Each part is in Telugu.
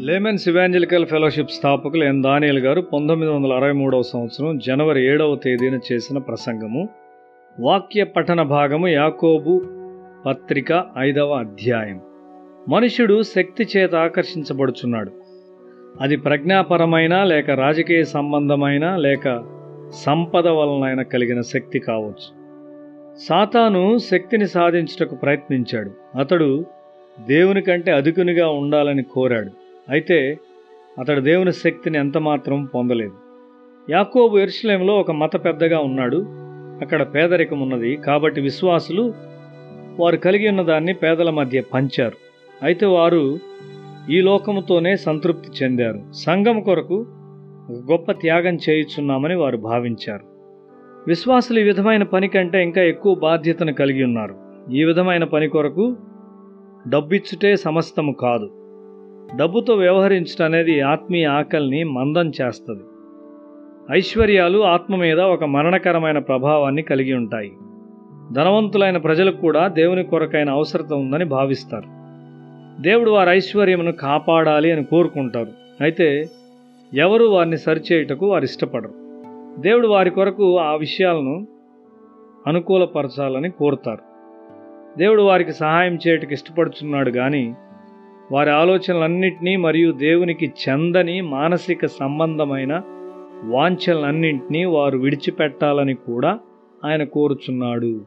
లేమెన్స్ ఇవాంజలికల్ ఫెలోషిప్ స్థాపకులు ఎన్ దానియల్ గారు పంతొమ్మిది వందల అరవై మూడవ సంవత్సరం జనవరి ఏడవ తేదీన చేసిన ప్రసంగము. వాక్య పఠన భాగము యాకోబు పత్రిక ఐదవ అధ్యాయం. మనుష్యుడు శక్తి చేత ఆకర్షించబడుచున్నాడు. అది ప్రజ్ఞాపరమైన లేక రాజకీయ సంబంధమైన లేక సంపద వలనైన కలిగిన శక్తి కావచ్చు. సాతాను శక్తిని సాధించుటకు ప్రయత్నించాడు. అతడు దేవుని కంటే అధికునిగా ఉండాలని కోరాడు. అయితే అతడు దేవుని శక్తిని ఎంతమాత్రం పొందలేదు. యాకోబు ఎరుసలేంలో ఒక మత పెద్దగా ఉన్నాడు. అక్కడ పేదరికం ఉన్నది. కాబట్టి విశ్వాసులు వారు కలిగి ఉన్న దాన్ని పేదల మధ్య పంచారు. అయితే వారు ఈ లోకముతోనే సంతృప్తి చెందారు. సంఘం కొరకు ఒక గొప్ప త్యాగం చేయుచున్నామని వారు భావించారు. విశ్వాసులు ఈ విధమైన పని కంటే ఇంకా ఎక్కువ బాధ్యతను కలిగి ఉన్నారు. ఈ విధమైన పని కొరకు డబ్బిచ్చుటే సమస్తము కాదు. డబ్బుతో వ్యవహరించడం అనేది ఆత్మీయ ఆకలిని మందం చేస్తుంది. ఐశ్వర్యాలు ఆత్మ మీద ఒక మరణకరమైన ప్రభావాన్ని కలిగి ఉంటాయి. ధనవంతులైన ప్రజలకు కూడా దేవుని కొరకైన అవసరత ఉందని భావిస్తారు. దేవుడు వారి ఐశ్వర్యమును కాపాడాలి అని కోరుకుంటారు. అయితే ఎవరు వారిని సరిచేయుటకు వారు ఇష్టపడరు. దేవుడు వారి కొరకు ఆ విషయాలను అనుకూలపరచాలని కోరుతారు. దేవుడు వారికి సహాయం చేయటకు ఇష్టపడుచున్నాడు కానీ వారి ఆలోచనలన్నింటినీ మరియు దేవునికి చెందని మానసిక సంబంధమైన వాంఛలన్నింటినీ వారు విడిచిపెట్టాలని కూడా ఆయన కోరుచున్నాడు.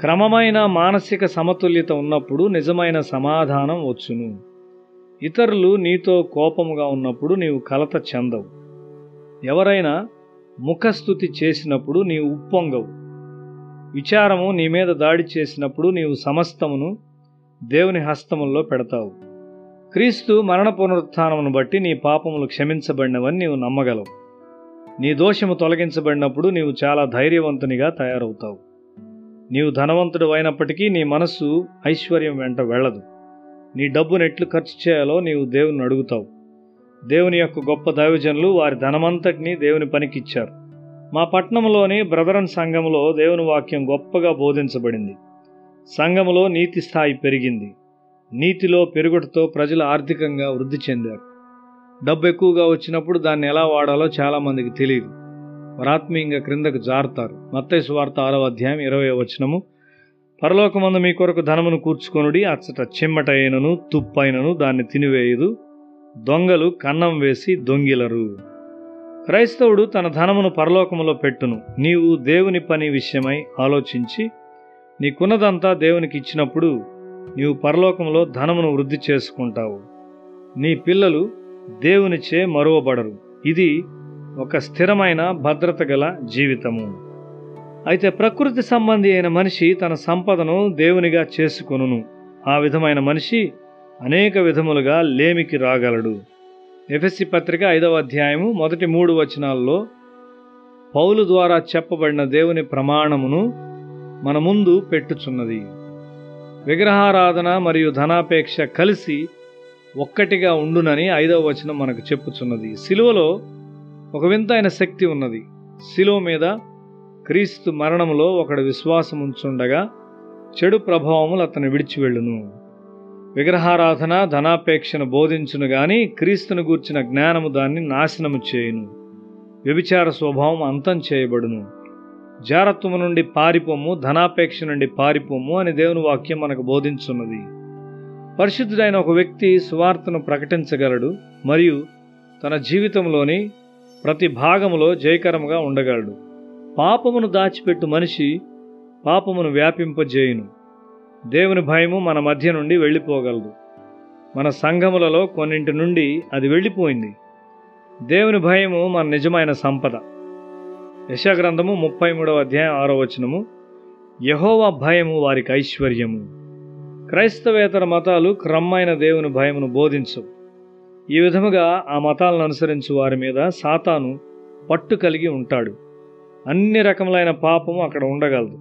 క్రమమైన మానసిక సమతుల్యత ఉన్నప్పుడు నిజమైన సమాధానం వచ్చును. ఇతరులు నీతో కోపముగా ఉన్నప్పుడు నీవు కలత చెందవు. ఎవరైనా ముఖస్థుతి చేసినప్పుడు నీవు ఉప్పొంగవు. విచారము నీ మీద దాడి చేసినప్పుడు నీవు సమస్తమును దేవుని హస్తముల్లో పెడతావు. క్రీస్తు మరణ పునరుత్నమును బట్టి నీ పాపములు క్షమించబడినవని నీవు నమ్మగలవు. నీ దోషము తొలగించబడినప్పుడు నీవు చాలా ధైర్యవంతునిగా తయారవుతావు. నీవు ధనవంతుడు అయినప్పటికీ నీ మనస్సు ఐశ్వర్యం వెంట వెళ్ళదు. నీ డబ్బును ఎట్లు ఖర్చు చేయాలో నీవు దేవుని అడుగుతావు. దేవుని యొక్క గొప్ప దైవజనులు వారి ధనమంతటిని దేవుని పనికిచ్చారు. మా పట్టణంలోని బ్రదరన్ సంఘములో దేవుని వాక్యం గొప్పగా బోధించబడింది. సంఘములో నీతి స్థాయి పెరిగింది. నీతిలో పెరుగుటతో ప్రజలు ఆర్థికంగా వృద్ధి చెందారు. డబ్బు ఎక్కువగా వచ్చినప్పుడు దాన్ని ఎలా వాడాలో చాలామందికి తెలియదు. ఆత్మీయంగా క్రిందకు జారుతారు. మత్తయి వార్త ఆరవ అధ్యాయం ఇరవై వచనము. పరలోకమందు మీ కొరకు ధనమును కూర్చుకొనుడి అచ్చట చిమ్మటైనను తుప్పైనను దాన్ని తినివేయదు. దొంగలు కన్నం వేసి దొంగిలరు. క్రైస్తవుడు తన ధనమును పరలోకములో పెట్టును. నీవు దేవుని పని విషయమై ఆలోచించి నీకున్నదంతా దేవునికి ఇచ్చినప్పుడు నీవు పరలోకంలో ధనమును వృద్ధి చేసుకుంటావు. నీ పిల్లలు దేవునిచే మరువబడరు. ఇది ఒక స్థిరమైన భద్రత గల జీవితము. అయితే ప్రకృతి సంబంధి అయిన మనిషి తన సంపదను దేవునిగా చేసుకొనును. ఆ విధమైన మనిషి అనేక విధములుగా లేమికి రాగలడు. ఎఫ్ఎస్సి పత్రిక ఐదవ అధ్యాయము మొదటి మూడు వచనాల్లో పౌలు ద్వారా చెప్పబడిన దేవుని ప్రమాణమును మన ముందు పెట్టుచున్నది. విగ్రహారాధన మరియు ధనాపేక్ష కలిసి ఒక్కటిగా ఉండునని ఐదవ వచనం మనకు చెప్పుచున్నది. సిలువలో ఒక వింత అయిన శక్తి ఉన్నది. శిలువ మీద క్రీస్తు మరణములో ఒకడు విశ్వాసం ఉంచుండగా చెడు ప్రభావములు అతను విడిచి వెళ్ళును విగ్రహారాధన ధనాపేక్షను బోధించును గాని క్రీస్తును గూర్చిన జ్ఞానము దాన్ని నాశనము చేయును. వ్యభిచార స్వభావం అంతం చేయబడును. జారత్వము నుండి పారిపోము ధనాపేక్ష నుండి పారిపోము అని దేవుని వాక్యం మనకు బోధించున్నది. పరిశుద్ధుడైన ఒక వ్యక్తి సువార్తను ప్రకటించగలడు మరియు తన జీవితంలోని ప్రతి భాగములో జయకరముగా ఉండగలడు. పాపమును దాచిపెట్టు మనిషి పాపమును వ్యాపింపజేయును. దేవుని భయము మన మధ్య నుండి వెళ్ళిపోగలదు. మన సంఘములలో కొన్నింటి నుండి అది వెళ్ళిపోయింది. దేవుని భయము మన నిజమైన సంపద. యశగ్రంథము ముప్పై మూడవ అధ్యాయం ఆరో వచనము. యహోవా భయము వారికి ఐశ్వర్యము. క్రైస్తవేతర మతాలు క్రమ్మైన దేవుని భయమును బోధించవు. ఈ విధముగా ఆ మతాలను అనుసరించు వారి మీద సాతాను పట్టు కలిగి ఉంటాడు. అన్ని రకములైన పాపము అక్కడ ఉండగలదు.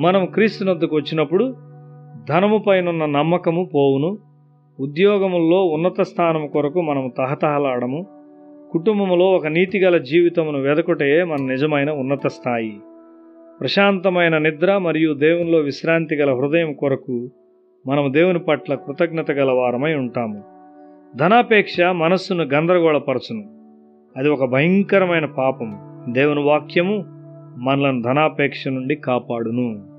మనం క్రీస్తునద్దుకు వచ్చినప్పుడు ధనము పైనున్న నమ్మకము పోవును. ఉద్యోగముల్లో ఉన్నత స్థానం కొరకు మనం తహతహలాడము. కుటుంబంలో ఒక నీతిగల జీవితమును వెదకుటే మన నిజమైన ఉన్నత స్థాయి. ప్రశాంతమైన నిద్ర మరియు దేవునిలో విశ్రాంతి గల హృదయం కొరకు మనం దేవుని పట్ల కృతజ్ఞత గల వారమై ఉంటాము. ధనాపేక్ష మనస్సును గందరగోళపరచును. అది ఒక భయంకరమైన పాపం దేవుని వాక్యము మనలను ధనాపేక్ష నుండి కాపాడును.